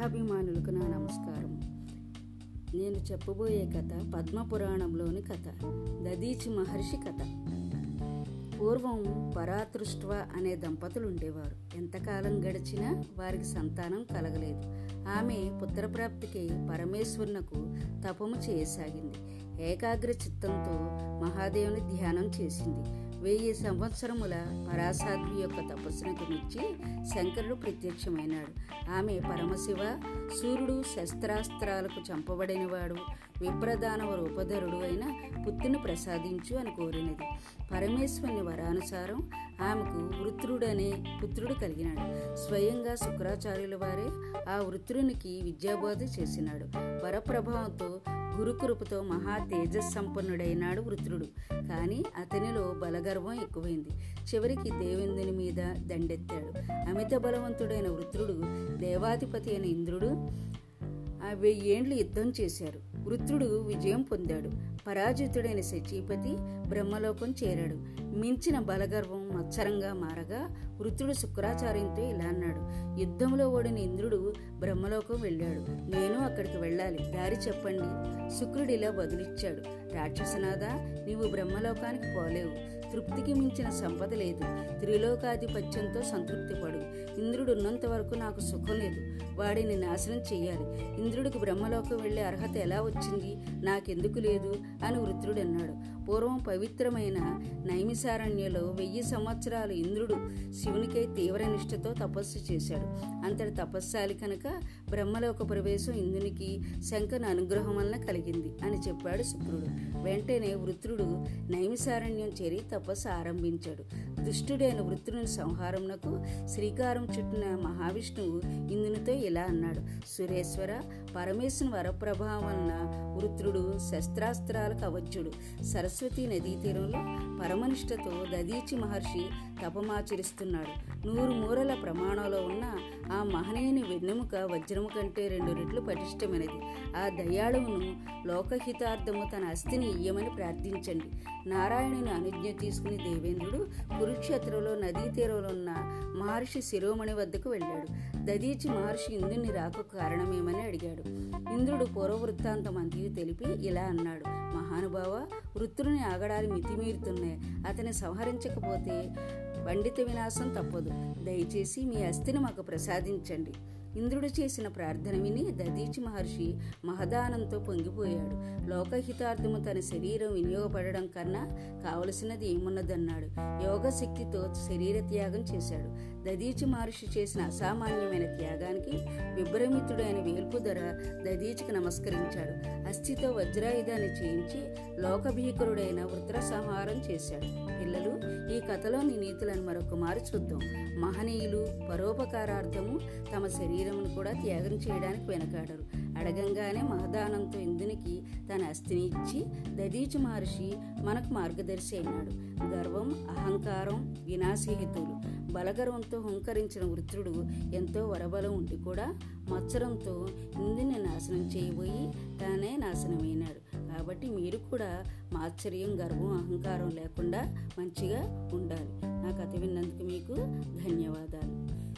కథాభిమానులకు నా నమస్కారం. నేను చెప్పబోయే కథ పద్మపురాణంలోని కథ దదీచి మహర్షి కథ. పూర్వం పరాతృష్వ అనే దంపతులు ఉండేవారు ఎంతకాలం గడిచినా వారికి సంతానం కలగలేదు. ఆమె పుత్రప్రాప్తికి పరమేశ్వరునకు తపము చేయసాగింది. ఏకాగ్ర చిత్తంతో మహాదేవుని ధ్యానం చేసింది. వెయ్యి సంవత్సరముల పరాసాధ్వి యొక్క తపస్సును గురించి శంకరుడు ప్రత్యక్షమైనాడు. ఆమె పరమశివ సూర్యుడు శస్త్రాస్త్రాలకు చంపబడినవాడు. విప్రదానవ రూపధరుడు అయిన పుత్రుని ప్రసాదించు అని కోరినది. పరమేశ్వరుని వరానుసారం ఆమెకు వృత్రుడనే పుత్రుడు కలిగినాడు. స్వయంగా శుక్రాచార్యుల వారే ఆ వృత్రునికి విద్యాబోధ చేసినాడు. వరప్రభావంతో గురుకృపతో మహా తేజస్సంపన్నుడైనాడు వృత్రుడు. కానీ అతనిలో బలగర్వం ఎక్కువైంది. చివరికి దేవేంద్రుని మీద దండెత్తాడు. అమిత బలవంతుడైన వృత్రుడు దేవాధిపతి అయిన ఇంద్రుడు ఆ వెయ్యేండ్లు యుద్ధం చేశారు. వృత్రుడు విజయం పొందాడు. పరాజితుడైన శచీపతి బ్రహ్మలోకం చేరాడు. మించిన బలగర్వం మత్సరంగా మారగా వృత్రుడు శుక్రాచార్యంతో ఇలా అన్నాడు. యుద్ధంలో ఓడిన ఇంద్రుడు బ్రహ్మలోకం వెళ్ళాడు. నేను అక్కడికి వెళ్ళాలి. దారి చెప్పండి. శుక్రుడు ఇలా బదులిచ్చాడు రాక్షసనాథ నీవు బ్రహ్మలోకానికి పోలేవు. తృప్తికి మించిన సంపద లేదు. త్రిలోకాధిపత్యంతో సంతృప్తి పడు. ఇంద్రుడు ఉన్నంత వరకు నాకు సుఖం లేదు. వాడిని నాశనం చెయ్యాలి. ఇంద్రుడికి బ్రహ్మలోకం వెళ్ళే అర్హత ఎలా వచ్చింది? నాకెందుకు లేదు? అని వృత్రుడు అన్నాడు. పూర్వం పవిత్రమైన నైమిసారణ్యలో వెయ్యి సంవత్సరాలు ఇంద్రుడు శివునికై తీవ్ర నిష్ఠతో తపస్సు చేశాడు. అంతటి తపస్సాలి కనుక బ్రహ్మలోక ప్రవేశం ఇంద్రునికి శంకను అనుగ్రహం వలన కలిగింది అని చెప్పాడు శుక్రుడు. వెంటనే వృత్రుడు నైమిసారణ్యం చేరి తపస్సు ఆరంభించాడు. దుష్టుడైన వృత్రుని సంహారంనకు శ్రీకారం చుట్టిన మహావిష్ణువు ఇందునితో ఇలా అన్నాడు. సురేశ్వర పరమేశ్వరుని వరప్రభావం వలన వృత్రుడు శస్త్రాస్త్రాలకు అవచ్చుడు. సరస్వతీ నదీ తీరంలో పరమనిష్టతో దదీచి మహర్షి తపమాచరిస్తున్నాడు. నూరు మూరల ప్రమాణంలో ఉన్న ఆ మహనీయుని వెన్నెముక వజ్రము కంటే రెండు రెట్లు పటిష్టమైనది. ఆ దయాళువును లోకహితార్థము తన అస్థిని ఇయ్యమని ప్రార్థించండి. నారాయణుని అనుజ్ఞ తీసుకుని దేవేంద్రుడు కురుక్షేత్రంలో నదీ తీరంలో ఉన్న మహర్షి శిరోమణి వద్దకు వెళ్ళాడు. దదీచి మహర్షి ఇంద్రుని రాక కారణమేమని అడిగాడు. ఇంద్రుడు పూర్వవృత్తాంతం అంతికి తెలిపి ఇలా అన్నాడు. మహానుభావ వృత్తుని ఆగడాలు మితిమీరుతున్నాయి. అతని సంహరించకపోతే పండిత వినాశం తప్పదు. దయచేసి మీ అస్థిని మాకు ప్రసాదించండి. ఆలోచించండి. ఇంద్రుడు చేసిన ప్రార్థన విని దదీచి మహర్షి మహదానంతో పొంగిపోయాడు. లోకహితార్థము తన శరీరం వినియోగపడడం కన్నా కావలసినది ఏమున్నదన్నాడు. యోగ శక్తితో శరీర త్యాగం చేశాడు. దదీచి మహర్షి చేసిన అసామాన్యమైన త్యాగానికి విభ్రమితుడైన వేల్పుధర దదీచికి నమస్కరించాడు. అస్థితో వజ్రాయుధాన్ని చేయించి లోకభీకరుడైన వృత్ర సంహారం చేశాడు. పిల్లలు ఈ కథలోని నీతులను మరొక మారు చూద్దాం. మహనీయులు పరోపకారార్థము తమ శరీరం శరీరమును కూడా త్యాగం చేయడానికి వెనకాడరు. అడగంగానే మహదానంతో ఇందునికి తన అస్థిని ఇచ్చి దదీచు మహర్షి మనకు మార్గదర్శి అయినాడు. గర్వం అహంకారం వినాశహేతువులు. బలగర్వంతో హుంకరించిన వృత్రుడు ఎంతో వరబలం ఉండి కూడా మత్సరంతో ఇందుని నాశనం చేయబోయి తానే నాశనమైనాడు. కాబట్టి మీరు కూడా మాత్సర్యం గర్వం అహంకారం లేకుండా మంచిగా ఉండాలి. నా కథ విన్నందుకు మీకు ధన్యవాదాలు.